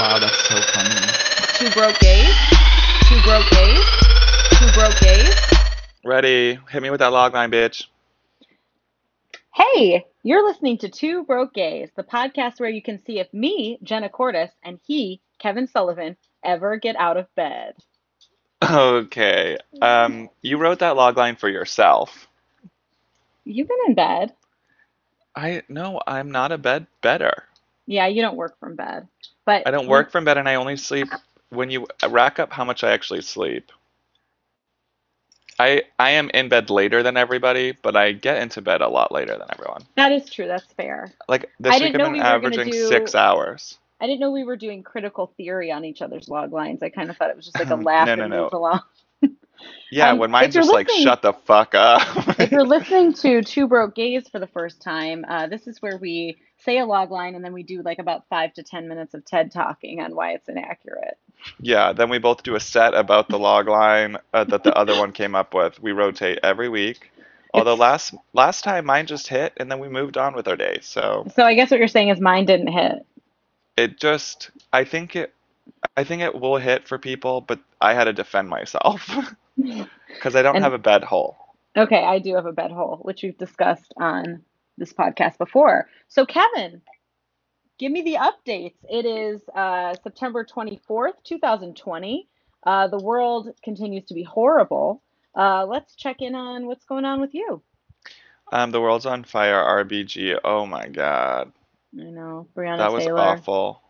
Wow, that's so funny. Two broke gays. Two broke gays. Two broke gays. Ready? Hit me with that log line, bitch. Hey, you're listening to Two Broke Gays, the podcast where you can see if me, Jenna Cordes, and he, Kevin Sullivan, ever get out of bed. Okay. Um, you wrote that log line for yourself. You've been in bed. I no, I'm not a bed better. Yeah, you don't work from bed. But I don't work from bed and I only sleep when you rack up how much I actually sleep. I I am in bed later than everybody, but I get into bed a lot later than everyone. That is true. That's fair. Like this I week didn't I've know been we were averaging do- six hours. I didn't know we were doing critical theory on each other's log lines. I kind of thought it was just like a laugh no, no, and no. move along. Yeah, Um, when mine's just like shut the fuck up. if you're listening to Two Broke Gays for the first time, uh, this is where we say a log line and then we do like about five to ten minutes of TED talking on why it's inaccurate. Yeah, then we both do a set about the log line uh, that the other one came up with. We rotate every week. Although It's- last last time mine just hit and then we moved on with our day. So So I guess what you're saying is mine didn't hit. it just I think it I think it will hit for people, but I had to defend myself because I don't And- have a bed hole. Okay, I do have a bed hole, which we've discussed on this podcast before. So, Kevin, give me the updates. It is uh, September 24th, 2020. Uh, the world continues to be horrible. Uh, let's check in on what's going on with you. Um, the world's on fire, RBG. Oh my God, I know, Breonna that was Taylor. awful.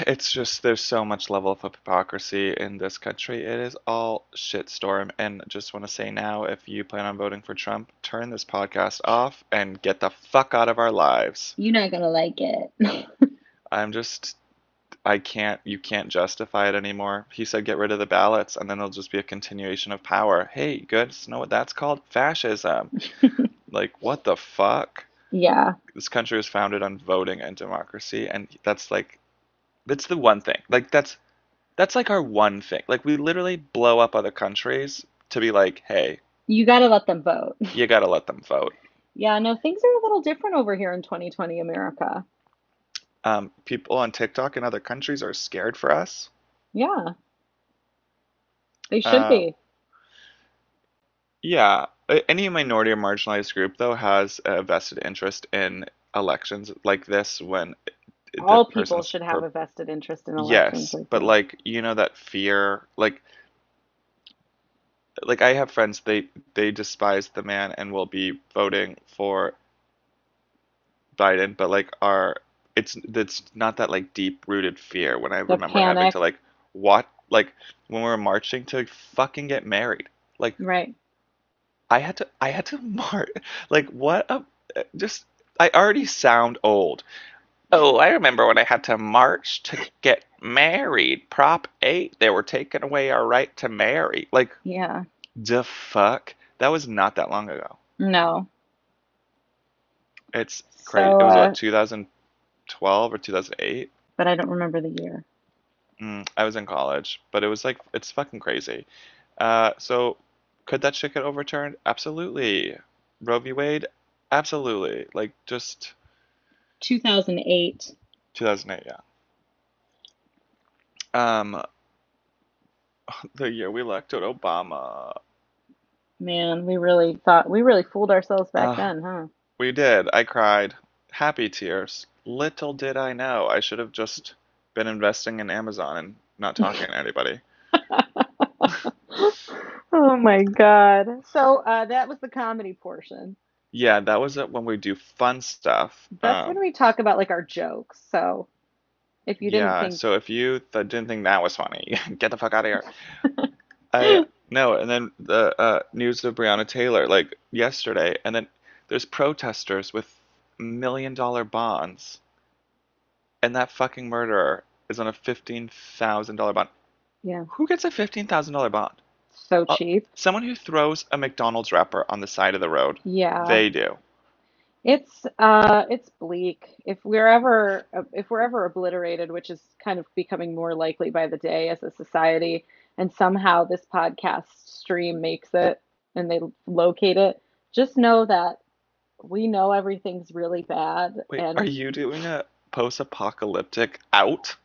It's just there's so much level of hypocrisy in this country. It is all shitstorm. And just want to say now, if you plan on voting for Trump, turn this podcast off and get the fuck out of our lives. You're not gonna like it. I'm just, I can't, you can't justify it anymore. He said get rid of the ballots and then it'll just be a continuation of power. Hey, you guys know what that's called? Fascism. Like, what the fuck? yeah, This country was founded on voting and democracy, and that's like, that's the one thing. Like, that's, that's like our one thing. Like, we literally blow up other countries to be like, hey, you gotta let them vote. you gotta let them vote. Yeah, no, things are a little different over here in 2020 America. Um, people on TikTok in other countries are scared for us. Yeah, they should Uh, be. Yeah, any minority or marginalized group though has a vested interest in elections like this when All people should have per- a vested interest in elections. Yes, I but like you know that fear, like like I have friends they they despise the man and will be voting for Biden, but like are it's it's not that like deep rooted fear when I The remember having to like what like when we were marching to fucking get married. Like Right. I had to I had to march like what a just I already sound old. Oh, I remember when I had to march to get married. Prop 8, they were taking away our right to marry. Like Yeah. the fuck? That was not that long ago. No. It's crazy. So, It was uh, what 2012 or 2008? but I don't remember the year. Mm, I was in college, but it was like it's fucking crazy. Uh, so could that shit get overturned? Absolutely. Roe v. Wade? Absolutely. Like just 2008. 2008, yeah. Um, the year we elected Obama. Man, we really thought we really fooled ourselves back Ah. then, huh? We did. I cried. Happy tears. Little did I know. I should have just been investing in Amazon and not talking to anybody. Oh my God. So uh, that was the comedy portion. Yeah, that was it when we do fun stuff. That's Um, when we talk about like our jokes. So if you didn't yeah, think, so if you th didn't think that was funny, get the fuck out of here. I no, and then the uh, news of Breonna Taylor like yesterday, and then there's protesters with million dollar bonds, and that fucking murderer is on a fifteen thousand dollar bond. yeah, Who gets a fifteen thousand dollar bond? So Uh, cheap. Someone who throws a McDonald's wrapper on the side of the road. Yeah. They do. It's uh it's bleak. If we're ever if we're ever obliterated, which is kind of becoming more likely by the day as a society, and somehow this podcast stream makes it and they locate it, just know that we know everything's really bad Wait, and are you doing a post-apocalyptic out?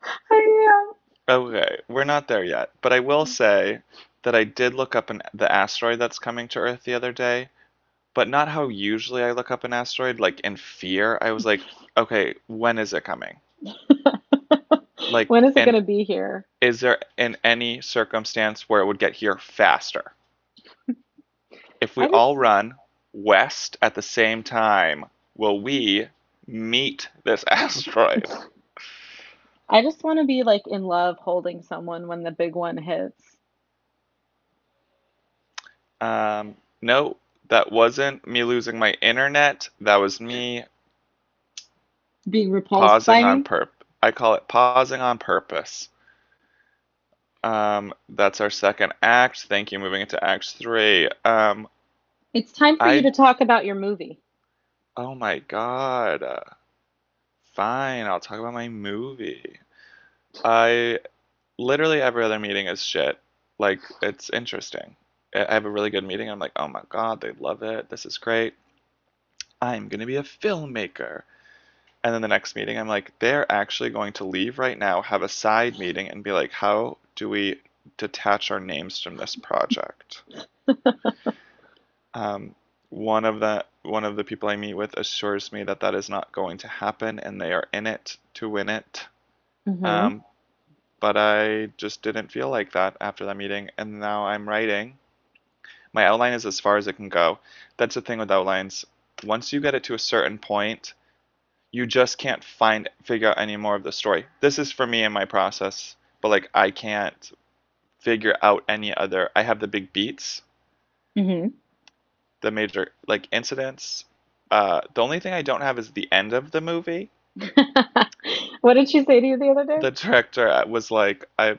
I am. Okay, we're not there yet, but I will say that I did look up an, the asteroid that's coming to Earth the other day, but not how usually I look up an asteroid, like in fear. I was like, okay, when is it coming? Like, when is it going to be here? is there in any circumstance where it would get here faster? If we just- all run west at the same time, will we meet this asteroid? I just want to be like in love holding someone when the big one hits. Um, no, that wasn't me losing my internet. That was me Being repulsed by pausing on me. purp. I call it pausing on purpose. Um, that's our second act. Thank you. Moving into act three. Um, It's time for I- you to talk about your movie. oh my God. Uh, fine, I'll talk about my movie. I literally every other meeting is shit. Like it's interesting. I have a really good meeting. I'm like, oh my God, they love it. This is great. I'm gonna be a filmmaker. And then the next meeting, I'm like, they're actually going to leave right now, have a side meeting, and be like, how do we detach our names from this project? Um, one of the one of the people I meet with assures me that that is not going to happen, and they are in it to win it. Mhm. Um, but I just didn't feel like that after that meeting, and now I'm writing. My outline is as far as it can go. That's the thing with outlines. Once you get it to a certain point, you just can't find figure out any more of the story. This is for me in my process, but like I can't figure out any other. I have the big beats, Mhm. the major like incidents. Uh, the only thing I don't have is the end of the movie. What did she say to you the other day? the director uh, was like i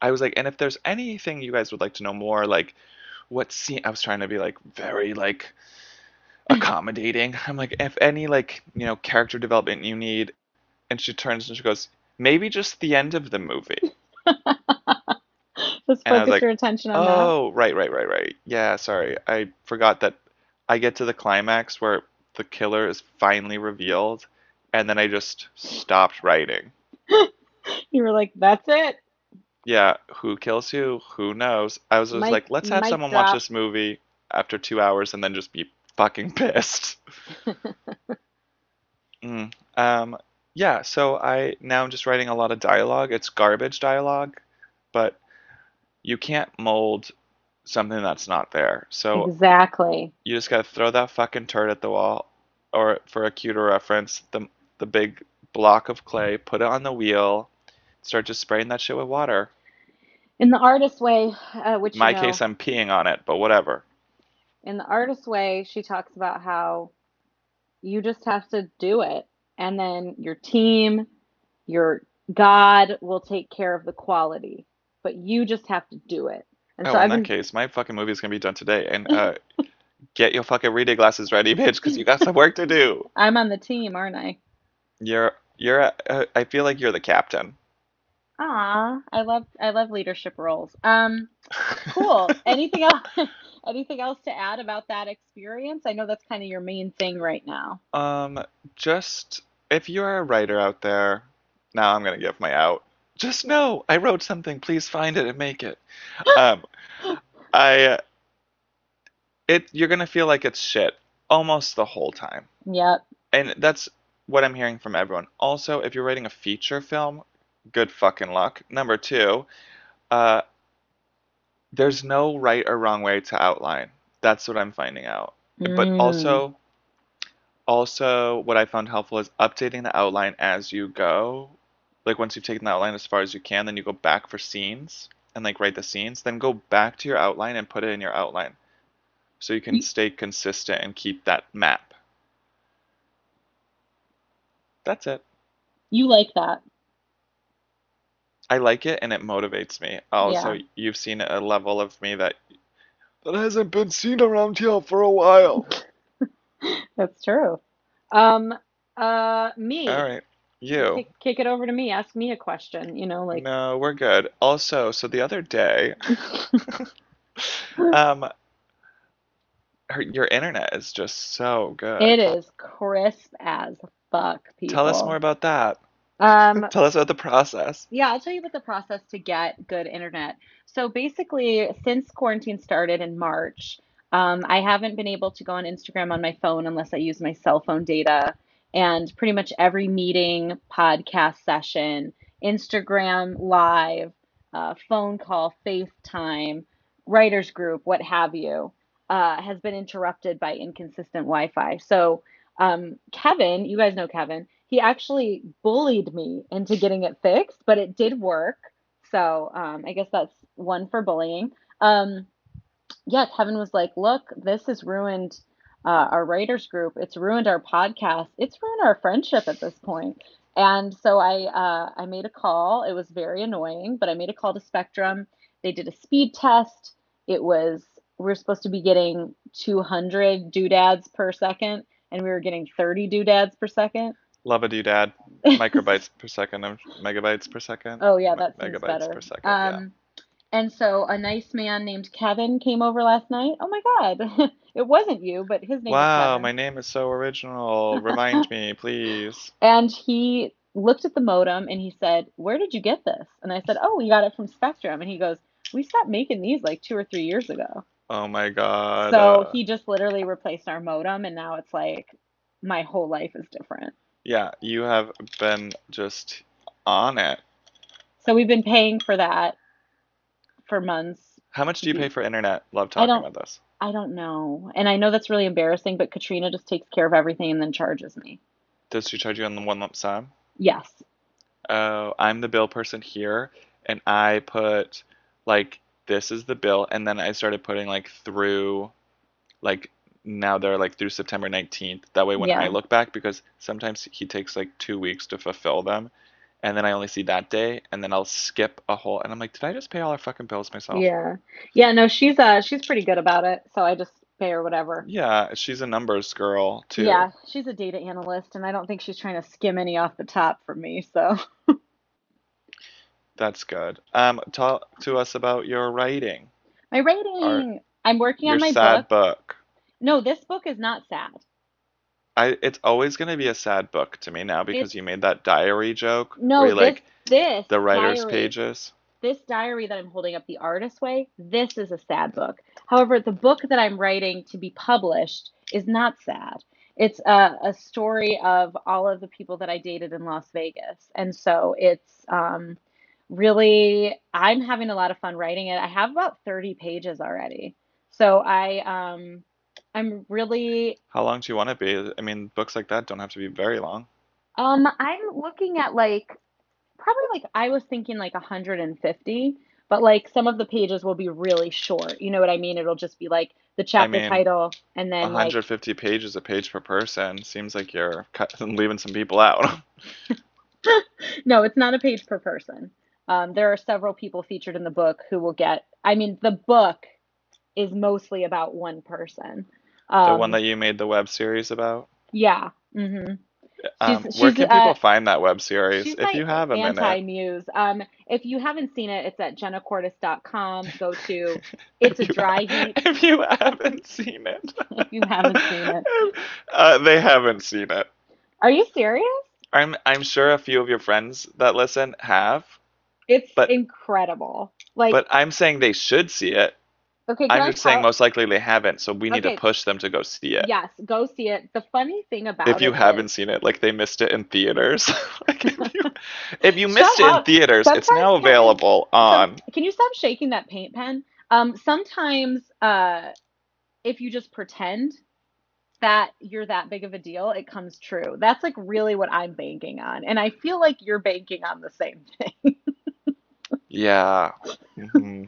i was like and if there's anything you guys would like to know more like what scene i was trying to be like very like accommodating. I'm like if any like you know character development you need and she turns and she goes maybe just the end of the movie. Just and I was focus like, your attention on that. oh right right right right. Yeah sorry. I forgot that i get to the climax where the killer is finally revealed and then i just stopped writing. You were like, that's it. Yeah, who kills who? Who knows? I was just like, let's have someone watch this movie after two hours and then just be fucking pissed. Mm. Um, yeah, so I now I'm just writing a lot of dialogue. It's garbage dialogue, but you can't mold something that's not there. So Exactly. you just gotta throw that fucking turd at the wall, or for a cuter reference, the the big block of clay, put it on the wheel, start just spraying that shit with water. In the artist way, uh, which In my you know, case, I'm peeing on it, but whatever. in the artist way, she talks about how you just have to do it, and then your team, your God will take care of the quality, but you just have to do it. And Oh, so in I've that been case, my fucking movie is gonna be done today, and uh, get your fucking reading glasses ready, bitch, because you got some work to do. I'm on the team, aren't I? You're you're. Uh, I feel like you're the captain. Ah, I love I love leadership roles. Um, cool. Anything else? Anything else to add about that experience? I know that's kind of your main thing right now. Um, just if you're a writer out there, now I'm gonna give my out. Just know I wrote something. Please find it and make it. Um, I. uh, It you're gonna feel like it's shit almost the whole time. Yep. And that's what I'm hearing from everyone. Also, if you're writing a feature film, good fucking luck. Number two, uh, there's no right or wrong way to outline. That's what I'm finding out. But Mm. also, also what I found helpful is updating the outline as you go. Like once you've taken the outline as far as you can, then you go back for scenes and like write the scenes. Then go back to your outline and put it in your outline, so you can stay consistent and keep that map. That's it. You like that. I like it and it motivates me. Also, Yeah. you've seen a level of me that that hasn't been seen around here for a while. That's true. Um, uh, me. All right, you. Kick, kick it over to me. Ask me a question. You know, like, No, we're good. Also, so the other day, um, her, your internet is just so good. it is crisp as fuck, people. Tell us more about that. Um, Tell us about the process. yeah, I'll tell you about the process to get good internet. So basically, since quarantine started in March, um, I haven't been able to go on Instagram on my phone unless I use my cell phone data. And pretty much every meeting, podcast session, Instagram live, uh, phone call, FaceTime, writers group, what have you, uh, has been interrupted by inconsistent Wi Fi. So, um, Kevin, you guys know Kevin, he actually bullied me into getting it fixed, but it did work. So, um, I guess that's one for bullying. Um, yeah, Kevin was like, look, this has ruined uh, our writers group. It's ruined our podcast. It's ruined our friendship at this point. And so I uh, I made a call. It was very annoying, but I made a call to Spectrum. They did a speed test. It was we were supposed to be getting 200 doodads per second, and we were getting 30 doodads per second. Love a doodad. Microbytes per second megabytes per second. Oh yeah, that seems megabytes better. per second. yeah. Um, and so a nice man named Kevin came over last night. Oh my God, it wasn't you, but his name. is Wow, my name is so original. Remind me, please. And he looked at the modem and he said, Where did you get this? And I said, Oh, we got it from Spectrum. And he goes, We stopped making these like two or three years ago. Oh my god. So uh, he just literally replaced our modem, and now it's like my whole life is different. Yeah, you have been just on it. So we've been paying for that for months. How much do you pay for internet? Love talking about this. I don't know. And I know that's really embarrassing, but Katrina just takes care of everything and then charges me. Does she charge you on the one lump sum? Yes. Oh, I'm the bill person here, and I put like this is the bill, and then I started putting like through, like now they're like through September 19th. That way, when Yeah. I look back, because sometimes he takes like two weeks to fulfill them, and then I only see that day, and then I'll skip a whole, and I'm like, did I just pay all our fucking bills myself? Yeah. Yeah, no, she's uh she's pretty good about it. So I just pay her whatever. Yeah, she's a numbers girl too. Yeah, she's a data analyst, and I don't think she's trying to skim any off the top from me. So, That's good. Um, talk to us about your writing, my rating, I'm working on my sad book. book. No, this book is not sad. I it's always gonna be a sad book to me now because It's you made that diary joke no, where you this like this the writer's diary, pages. this diary that I'm holding up the artist way, this is a sad book. However, the book that I'm writing to be published is not sad. It's a, a story of all of the people that I dated in Las Vegas. And so it's um, really, I'm having a lot of fun writing it. I have about 30 pages already. So I, um, I'm really, How long do you want it to be? I mean, books like that don't have to be very long. um, I'm looking at like, probably like, I was thinking like 150, but like some of the pages will be really short. You know what I mean? It'll just be like the chapter mean, title and then like 150 pages a page per person seems like you're cut, leaving some people out. No, it's not a page per person. Um, there are several people featured in the book who will get, I mean, the book is mostly about one person. The one Um, that you made the web series about. yeah. hmm Um, She's, where can people uh, find that web series if you have a minute? anti-muse. Um, if you haven't seen it, it's at jennacordis.com. Go to It's a Dry ha- Heat. If you haven't seen it. If you haven't seen it. Uh, they haven't seen it. Are you serious? I'm I'm sure a few of your friends that listen have, It's but incredible. Like, but I'm saying they should see it. Okay, I'm just saying most likely they haven't, so we need to push them to go see it. yes, go see it. The funny thing about If you haven't is, seen it, like they missed it in theaters. Like if you if you missed it in up. theaters, it's now available some, on. can you stop shaking that paint pen? Um, sometimes, uh, if you just pretend that you're that big of a deal, it comes true. That's like really what I'm banking on, and I feel like you're banking on the same thing. Yeah. hmm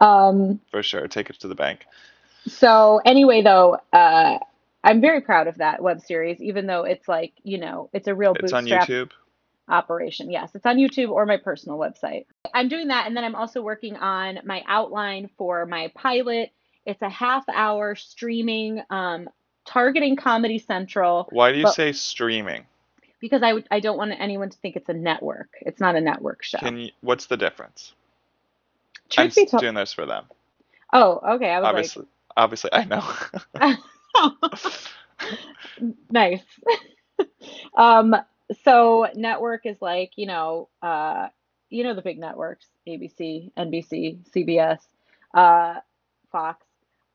Um, For sure. Take it to the bank. so anyway, though, uh, I'm very proud of that web series, even though it's like, you know, it's a real It's on bootstrap YouTube. operation. Yes, it's on YouTube or my personal website. I'm doing that, and then I'm also working on my outline for my pilot. It's a half hour streaming, um, targeting Comedy Central, Why do you but say streaming? because I I don't want anyone to think it's a network. It's not a network show. Can you, what's the difference? I'm Truth be s- doing this for them. oh, okay. I was Obviously, obviously I know. nice. Um, so network is like, you know, uh, you know the big networks, ABC, NBC, CBS, uh, Fox.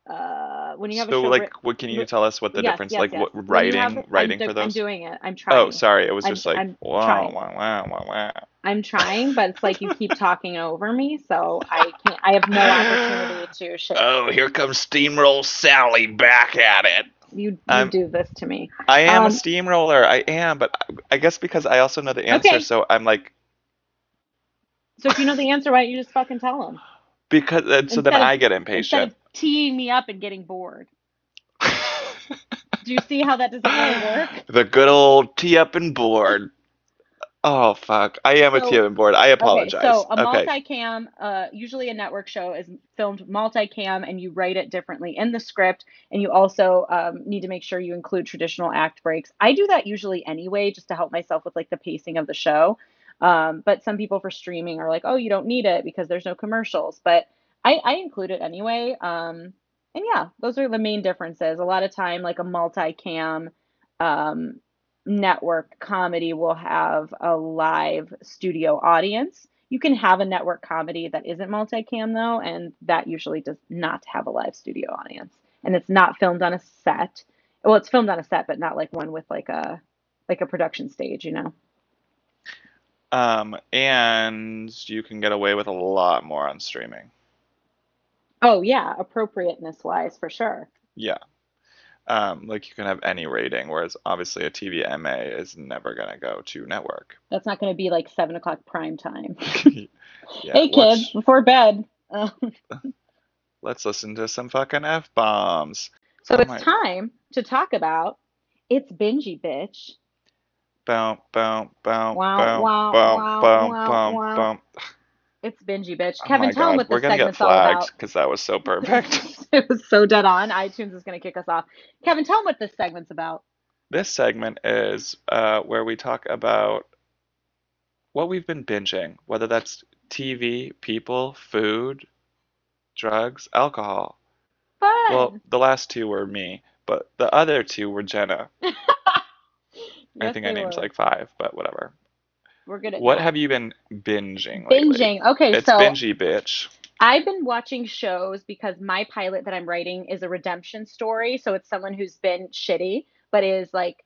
Uh, when you have a So like, what can you tell us what the yes, difference, yes, like yes. what you have, writing, I'm, writing for I'm doing it. I'm trying Oh, sorry, it was I'm, just like I'm wow, trying. wow, wow, wow, wow. I'm trying, but it's like you keep talking over me, so I can't. I have no opportunity to share. Oh, here comes Steamroll Sally back at it. You you do this to me. I am a Um, steamroller. I am, but I I guess because I also know the answer, okay. so I'm like So if you know the answer, why don't you just fucking tell them because uh, so then of I get impatient. teeing me up and getting bored? Do you see how that doesn't really work? The good old tee up and board. Oh fuck. I am a tee So up and board. I Okay, so a Okay. multicam, uh, usually a network show is filmed multicam, and you write it differently in the script, and you also um, need to make sure you include traditional act breaks. I do that usually anyway, just to help myself with like the pacing of the show. Um, but some people for streaming are like, oh, you don't need it because there's no commercials. But I, I include it anyway. Um, and yeah, those are the main differences. A lot of time, like a multicam, um, network comedy will have a live studio audience. You can have a network comedy that isn't multicam though, and that usually does not have a live studio audience. And it's not filmed on a set. Well, it's filmed on a set, but not like one with like a like a production stage, you know. Um, and you can get away with a lot more on streaming. Oh yeah, appropriateness wise for sure. Yeah. Um, like you can have any rating, whereas obviously a TVMA is never gonna go to network. That's not going to be like seven o'clock prime time. Yeah, Hey kids, watch. before bed. Let's listen to some fucking F-bombs. so Oh it's my. time to talk about it's bingy bitch. Boom, boom, boom, Wow, wow, wow, wow, wow. boom. It's bingy bitch. Oh Kevin, tell God, what we're this segment's all about. because that was so perfect. it was so dead on. iTunes is going to kick us off. Kevin, tell them what this segment's about. This segment is uh, where we talk about what we've been binging, whether that's TV, people, food, drugs, alcohol. Well, Fun. the last two were me, but the other two were Jenna. I think I named were. like five, but whatever. We're good at What math. have you been binging lately? Binging. Okay, It's so bingy, bitch. I've been watching shows because my pilot that I'm writing is a redemption story. So it's someone who's been shitty, but is like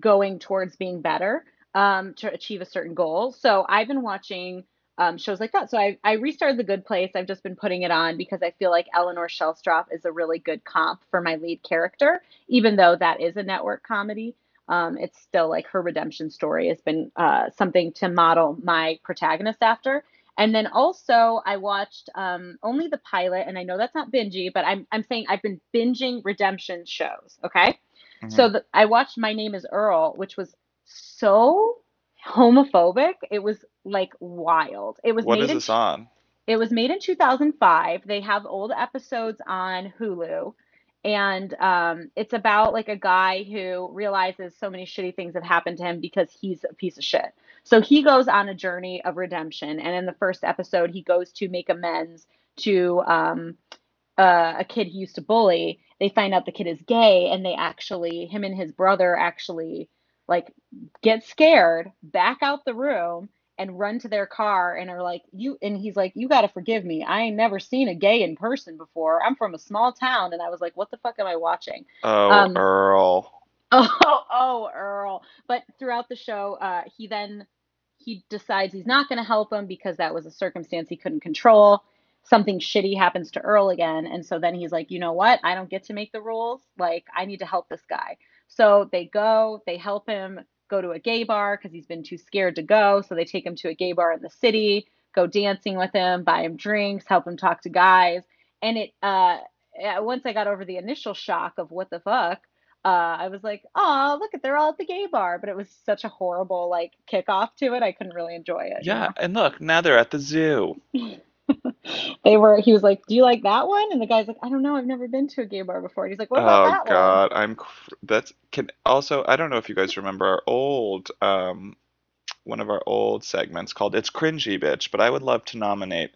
going towards being better um, to achieve a certain goal. So I've been watching um, shows like that. So I, I restarted The Good Place. I've just been putting it on because I feel like Eleanor Shellstrop is a really good comp for my lead character, even though that is a network comedy. Um, it's still like her redemption story has been uh, something to model my protagonist after. And then also I watched um, only the pilot, and I know that's not bingy, but I'm I'm saying I've been binging redemption shows. Okay, hmm so the, I watched My Name Is Earl, which was so homophobic. It was like wild. It was What made is in this on? it was made in 2005. They have old episodes on Hulu. And um, it's about like a guy who realizes so many shitty things have happened to him because he's a piece of shit. So he goes on a journey of redemption. And in the first episode, he goes to make amends to um, uh, a kid he used to bully. They find out the kid is gay, and they actually, him and his brother actually like get scared, back out the room, and run to their car and are like, you, and he's like, you got to forgive me. I ain't never seen a gay in person before. I'm from a small town. And I was like, what the fuck am I watching? Oh, Um, Earl. Oh, oh, Earl. But throughout the show, uh, he then he decides he's not going to help him because that was a circumstance he couldn't control. Something shitty happens to Earl again, and so then he's like, you know what? I don't get to make the rules. Like, I need to help this guy. So they go, they help him go to a gay bar because he's been too scared to go. So they take him to a gay bar in the city, go dancing with him, buy him drinks, help him talk to guys. And it, uh, once I got over the initial shock of what the fuck, uh, I was like, oh, look at they're all at the gay bar. But it was such a horrible like kickoff to it. I couldn't really enjoy it, you Yeah, know. and look, now they're at the zoo. They were. He was like, do you like that one? And the guy's like, I don't know. I've never been to a gay bar before. And he's like, what about Oh that one? Oh, God, I'm cr- that's can also I don't know if you guys remember our old um one of our old segments called It's Cringy Bitch, but I would love to nominate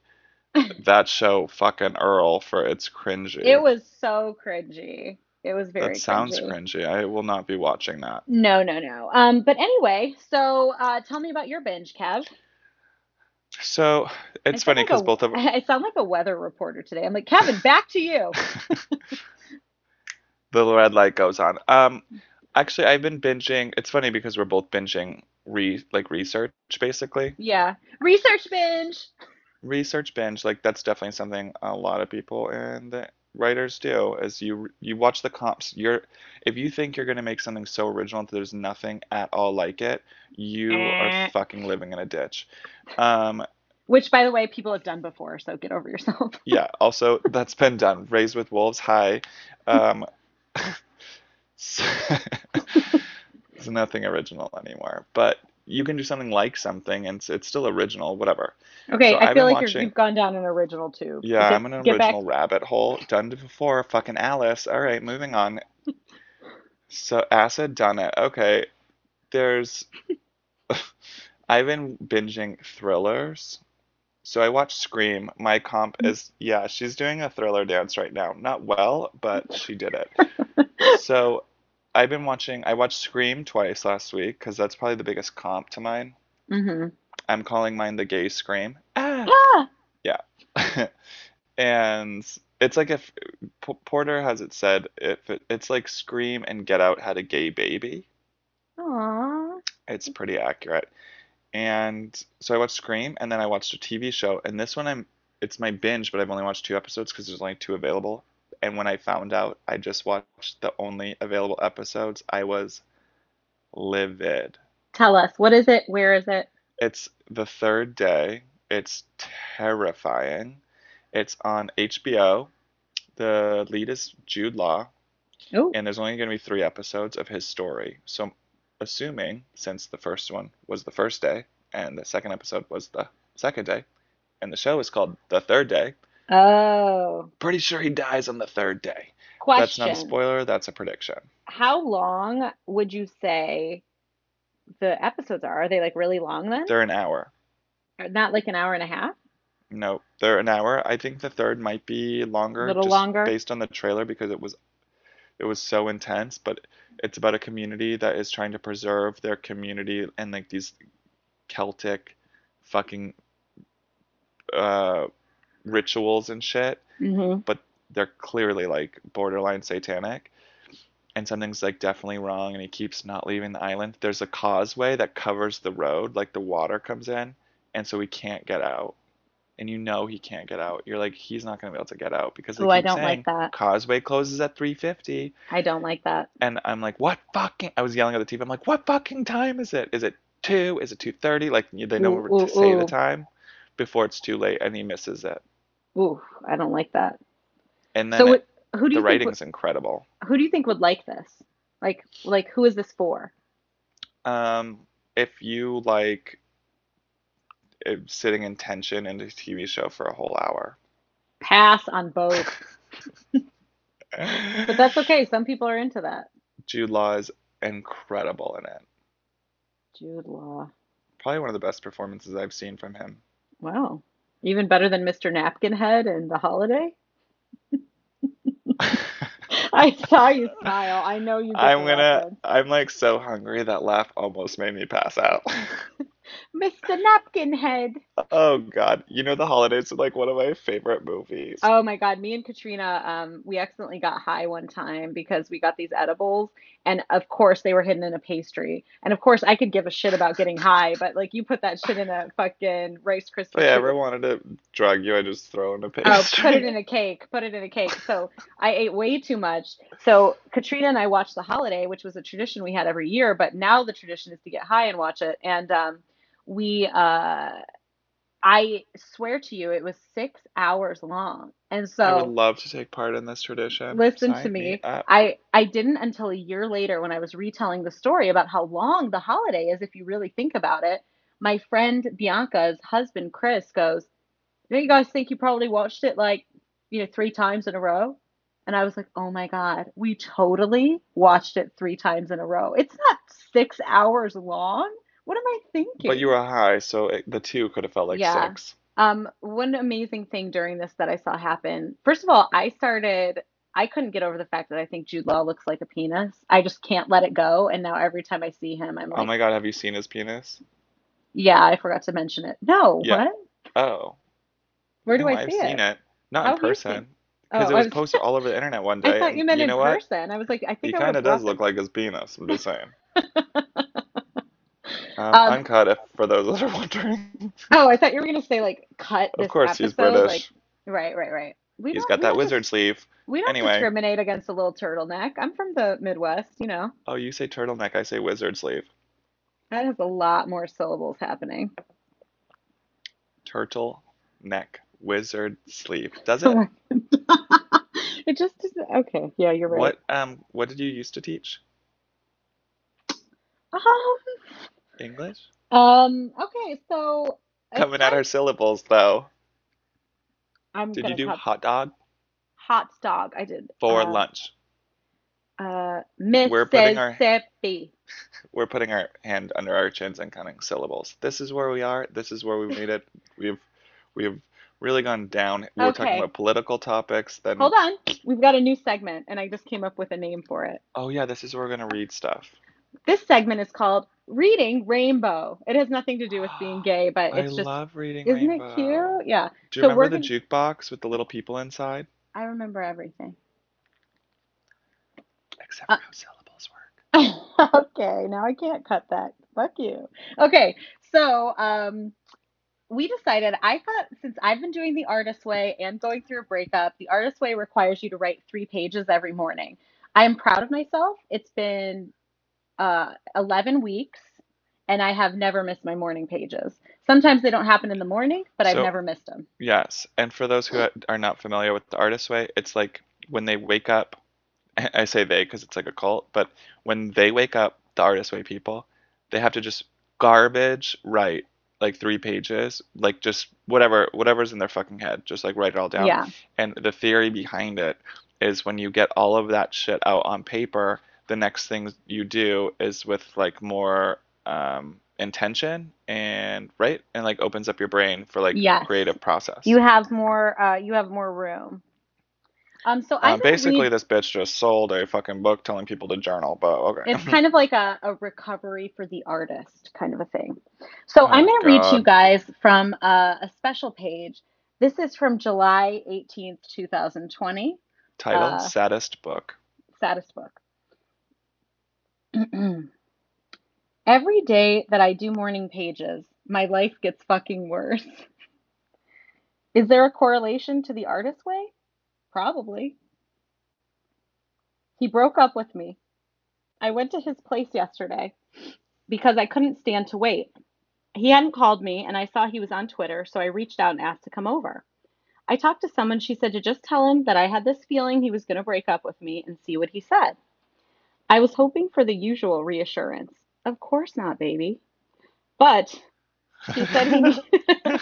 that show fucking Earl for It's cringy It was so cringy. It was very That sounds cringy. cringy. I will not be watching that. No, no, no. Um, but anyway, so uh, tell me about your binge, Kev. So it's funny because a both of I sound like a weather reporter today. I'm like, Kevin, back to you. the red light goes on. Um, actually, I've been binging. It's funny because we're both binging re like research basically. Yeah. Research binge. Research binge, like that's definitely something a lot of people and the writers do. is you you watch the comps, you're if you think you're gonna make something so original that there's nothing at all like it, you are Eh. fucking living in a ditch. Um, Which, by the way, people have done before, so get over yourself. yeah. Also, that's been done. Raised with Wolves. Hi. Um, so- It's nothing original anymore, but you can do something like something and it's, it's still original, whatever. Okay, So I feel like watching, you've gone down an original tube. yeah, I'm in an get back. original rabbit hole. Done it before, fucking Alice. All right, moving on. So Acid done it. Okay, there's I've been binging thrillers. So I watched Scream. My comp mm-hmm. is yeah, she's doing a thriller dance right now. Not well, but she did it. So I've been watching, I watched Scream twice last week because that's probably the biggest comp to mine. Mm-hmm. I'm calling mine the gay Scream. Ah! Ah. Yeah. And it's like if P Porter has it said, if it, it's like Scream and Get Out had a gay baby. Aw. It's pretty accurate. And so I watched Scream and then I watched a TV show. And this one I'm it's my binge, but I've only watched two episodes because there's only two available. And when I found out I just watched the only available episodes, I was livid. Tell us, what is it? Where is it? It's the third day. It's terrifying. It's on HBO. The lead is Jude Law, Oh, and there's only going to be three episodes of his story. So, assuming since the first one was the first day and the second episode was the second day, and the show is called The Third Day, oh. pretty sure he dies on the third day. Question. That's not a spoiler, that's a prediction. How long would you say the episodes are? Are they like really long then? They're an hour. Not like an hour and a half? No, they're an hour. I think the third might be A longer little just longer? based on the trailer because it was it was so intense, but it's about a community that is trying to preserve their community and like these Celtic fucking uh rituals and shit, hmm but they're clearly like borderline satanic and something's like definitely wrong and he keeps not leaving the island. There's a causeway that covers the road, like the water comes in, and so he can't get out. And you know he can't get out. You're like, he's not gonna be able to get out because they Oh, I don't like that. causeway closes at 3:50. I don't like that. And I'm like, what fucking? I was yelling at the TV. I'm like, what fucking time is it? Is it two? Is it 2:30? Like they know Ooh, ooh, to say the time before it's too late, and he misses it. Ooh, I don't like that. And So then it, who do the you think would, writing's incredible. who do you think would like this? Like like who is this for? Um, if you like it, sitting in tension in a TV show for a whole hour. Pass on both. But that's okay. Some people are into that. Jude Law is incredible in it. Jude Law. Probably one of the best performances I've seen from him. Wow. Even better than Mr. Napkinhead and The Holiday? I saw you smile. I know you I'm gonna. I'm like so hungry that laugh almost made me pass out. Mr. Napkinhead. Oh God, you know The Holidays are like one of my favorite movies. Oh my God, me and Katrina, um, we accidentally got high one time because we got these edibles, and of course they were hidden in a pastry. And of course I could give a shit about getting high, but like you put that shit in a fucking Rice If I Krispie ever wanted to drug you, I just throw in a pastry. Oh, put it in a cake. Put it in a cake. So I ate way too much. So Katrina and I watched The Holiday, which was a tradition we had every year, but now the tradition is to get high and watch it. And um, we, uh, I swear to you, it was six hours long. And so I would love to take part in this tradition. listen to me me. I I didn't until a year later when I was retelling the story about how long The Holiday is if you really think about it. My friend Bianca's husband Chris goes, don't you guys think you probably watched it like, you know, three times in a row? And I was like, oh my God, we totally watched it three times in a row. It's not six hours long. What am I thinking? But you were high, so it, the two could have felt like Yeah. six. Um, one amazing thing during this that I saw happen. First of all, I started, I couldn't get over the fact that I think Jude Law looks like a penis. I just can't let it go. And now every time I see him, I'm like, Oh my God, have you seen his penis? yeah, I forgot to mention it. No, Yeah. what? Oh, Where do no, I I've see seen it? it. Not How in person. Because Oh, it was was- posted all over the internet one day. I thought you meant you in what? person. I was like, I think I kind of does look like his penis. I'm just saying. Um, Um, uncut, if for those that are wondering. Oh, I thought you were gonna say like cut this of course, he's. British. Like, right, right, right. We he's got we that dis- wizard sleeve. we don't Anyway. discriminate against a little turtleneck. I'm from the Midwest, you know. Oh, you say turtleneck, I say wizard sleeve. That has a lot more syllables happening. Turtle neck wizard sleeve. Does it? it just isn't okay. Yeah, you're right. What um what did you used to teach? Um, English? um, okay, so Coming at our syllables though. I'm Did you do cut- hot dog hot dog? I did. for uh, lunch? Uh, We're putting our- Mississippi. We're putting our hand under our chins and counting syllables. This is where we are. This is where we made it. We've we've really gone down. We were talking Okay. about political topics. Then Hold on, we've got a new segment, and I just came up with a name for it. oh yeah, this is where we're gonna read stuff. This segment is called Reading Rainbow. It has nothing to do with being gay, but I it's just I love reading Rainbow. isn't Rainbow. it cute? Yeah, Do you So remember the gonna- jukebox with the little people inside? I remember everything. Except Uh, how syllables work. okay, now I can't cut that. Fuck you. Okay, so um, we decided. I thought since I've been doing the artist way and going through a breakup, the artist way requires you to write three pages every morning. I am proud of myself. It's been uh, 11 weeks, and I have never missed my morning pages. Sometimes they don't happen in the morning, but I've So- never missed them. Yes, and for those who are not familiar with the artist way, it's like when they wake up. I say they because it's like a cult, but when they wake up, the artist way people, they have to just garbage write like three pages, like just whatever whatever's in their fucking head, just like write it all down. Yeah. And the theory behind it is when you get all of that shit out on paper, the next thing you do is with like more um, intention and right and like opens up your brain for like Yes. creative process. You have more. Uh, you have more room. Um, so I'm Um, basically, read- this bitch just sold a fucking book telling people to journal, but okay. It's kind of like a, a recovery for the artist kind of a thing. So Oh, I'm going to read to you guys from uh, a special page. This is from July 18th, 2020. Title: uh, Saddest Book. Saddest book. Every day that I do morning pages, my life gets fucking worse. Is there a correlation to the artist's way? Probably. He broke up with me. I went to his place yesterday because I couldn't stand to wait. He hadn't called me, and I saw he was on Twitter, so I reached out and asked to come over. I talked to someone. She said to just tell him that I had this feeling he was going to break up with me and see what he said. I was hoping for the usual reassurance. Of course not, baby. But he said he,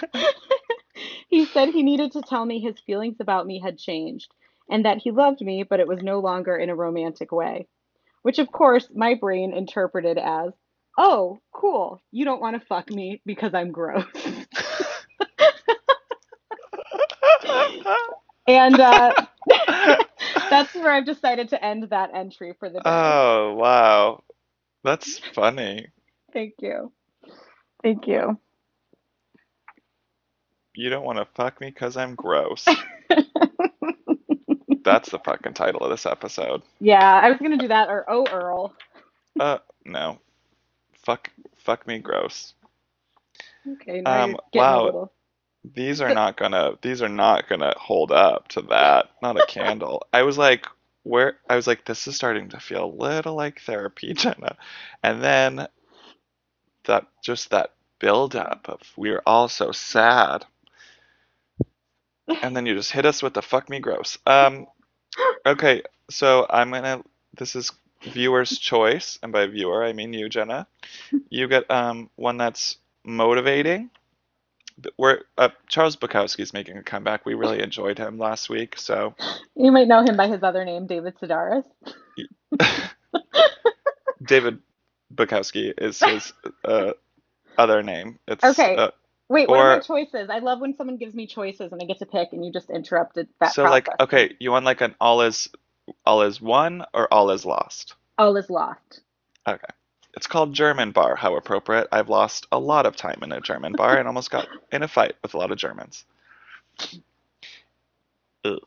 he said he needed to tell me his feelings about me had changed and that he loved me, but it was no longer in a romantic way. Which, of course, my brain interpreted as, oh, cool, you don't want to fuck me because I'm gross. and uh, that's where I've decided to end that entry for the day. oh wow, that's funny. Thank you. Thank you. You don't want to fuck me because I'm gross. That's the fucking title of this episode. Yeah, I was gonna do that or oh Earl. Uh, no. Fuck, fuck me, gross. Okay, now Um, you're getting wow. These are not gonna. These are not gonna hold up to that. Not a candle. I was like, where? I was like, this is starting to feel a little like therapy, Jenna. And then that just that buildup of we are all so sad. And then you just hit us with the fuck me gross. Um, okay, so I'm gonna. This is viewer's choice, and by viewer I mean you, Jenna. You get um one that's motivating. We're uh, Charles Bukowski is making a comeback. We really enjoyed him last week, so You might know him by his other name, David Sedaris. David Bukowski is his uh, other name. It's Okay. uh, Wait, what are my choices? I love when someone gives me choices and I get to pick and you just interrupted that so like okay, you want like an all is all is won or all is lost? All is lost. Okay. It's called German bar. How appropriate. I've lost a lot of time in a German bar and almost got in a fight with a lot of Germans. Ugh.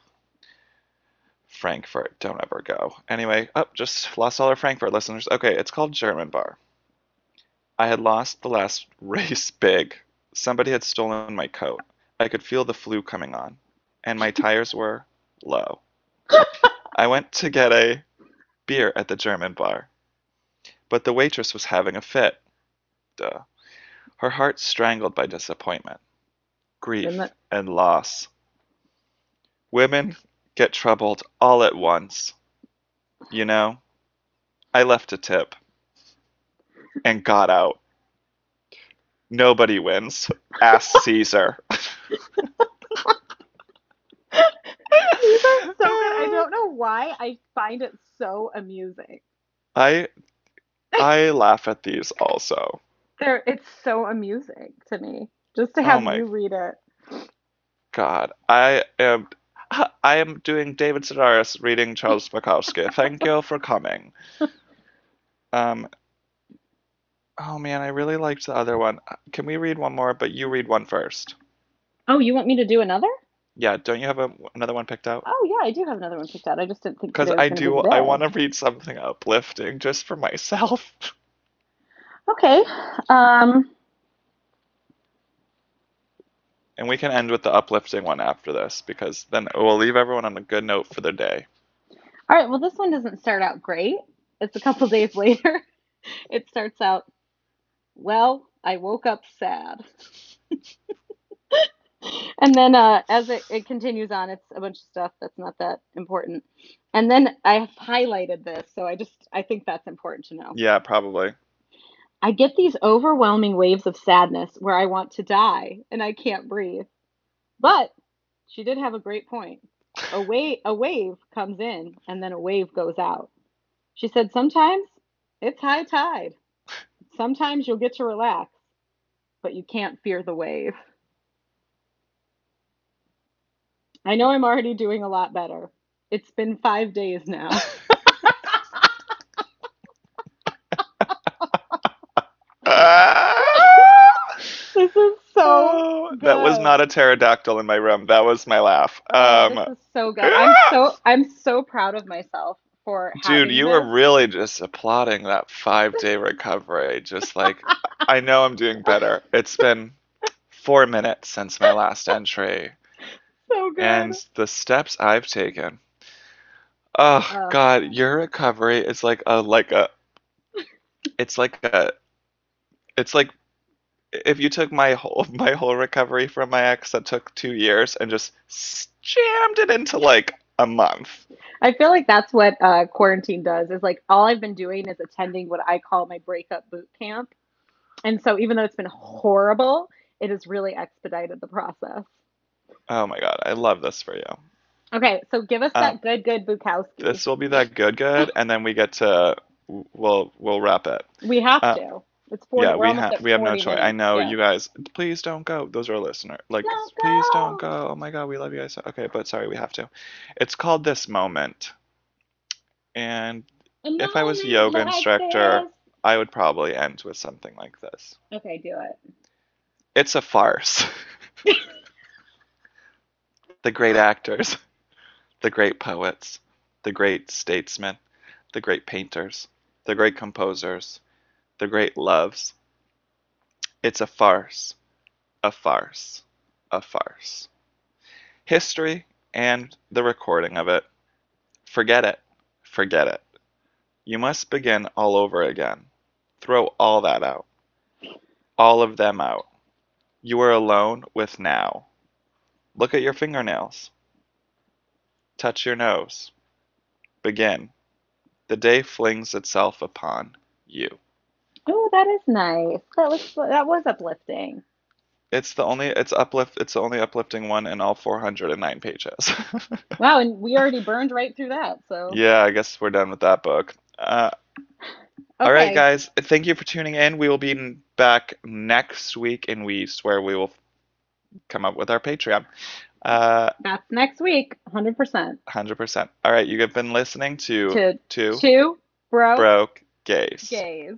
Frankfurt. Don't ever go. Anyway, oh, just lost all our Frankfurt listeners. Okay, it's called German bar. I had lost the last race big. Somebody had stolen my coat. I could feel the flu coming on, and my tires were low. I went to get a beer at the German bar, but the waitress was having a fit. Duh. Her heart strangled by disappointment, grief, that- and loss. Women get troubled all at once. You know, I left a tip and got out. Nobody wins. Ask Caesar. So. I don't know why I find it so amusing. I I laugh at these also. They're, it's so amusing to me just to Oh have my- you read it. God, I am I am doing David Sedaris reading Charles Bukowski. Thank you for coming. Um Oh man, I really liked the other one. Can we read one more, but you read one first? Oh, you want me to do another? Yeah, don't you have a, another one picked out? Oh yeah, I do have another one picked out. I just didn't think Because I do, be I want to read something uplifting just for myself. Okay. Um. And we can end with the uplifting one after this because then we'll leave everyone on a good note for their day. All right. Well, this one doesn't start out great. It's a couple days later. It starts out, well, I woke up sad. and then uh, as it, it continues on, it's a bunch of stuff that's not that important. And then I have highlighted this, so I just I think that's important to know. Yeah, probably. I get these overwhelming waves of sadness where I want to die and I can't breathe. But she did have a great point. A wave, a wave comes in and then a wave goes out. She said sometimes it's high tide. Sometimes you'll get to relax, but you can't fear the wave. I know I'm already doing a lot better. It's been five days now. This is so Oh, that was not a pterodactyl in my room. That was my laugh. Oh, Um, this is so good. I'm so I'm so proud of myself for dude, you this. were really just applauding that five day recovery. Just like, I know I'm doing better. It's been four minutes since my last entry, so good. and the steps I've taken. Oh Uh. God, your recovery is like a like a. It's like a. It's like if you took my whole my whole recovery from my ex that took two years and just jammed it into like a month. I feel like that's what uh, quarantine does. Is like all I've been doing is attending what I call my breakup boot camp, and so even though it's been horrible, it has really expedited the process. Oh my God, I love this for you. Okay, so give us Uh, that good, good Bukowski. This will be that good, good, and then we get to we'll we'll wrap it. we have uh, to. It's 40, Yeah, we're we have we have no 40 choice. I know Yeah. you guys. Please don't go. Those are our listener. Like, Don't please don't go. Oh my God, we love you guys. Okay, but sorry, we have to. It's called this moment, and A If I was yoga like instructor- this. I would probably end with something like this. Okay, do it. It's a farce. the great actors, the great poets, the great statesmen, the great painters, the great composers, the great loves. It's a farce, a farce, a farce. History and the recording of it. Forget it, forget it. You must begin all over again. Throw all that out. All of them out. You are alone with now. Look at your fingernails. Touch your nose. Begin. The day flings itself upon you. Oh, that is nice. That was that was uplifting. It's the only it's uplift it's the only uplifting one in all 409 pages. Wow, and we already burned right through that. So yeah, I guess we're done with that book. Uh, All right, guys. Thank you for tuning in. We will be back next week, and we swear we will come up with our Patreon. Uh, That's next week, 100%. 100%. All right, you have been listening to To Two two broke Broke Gays. gays.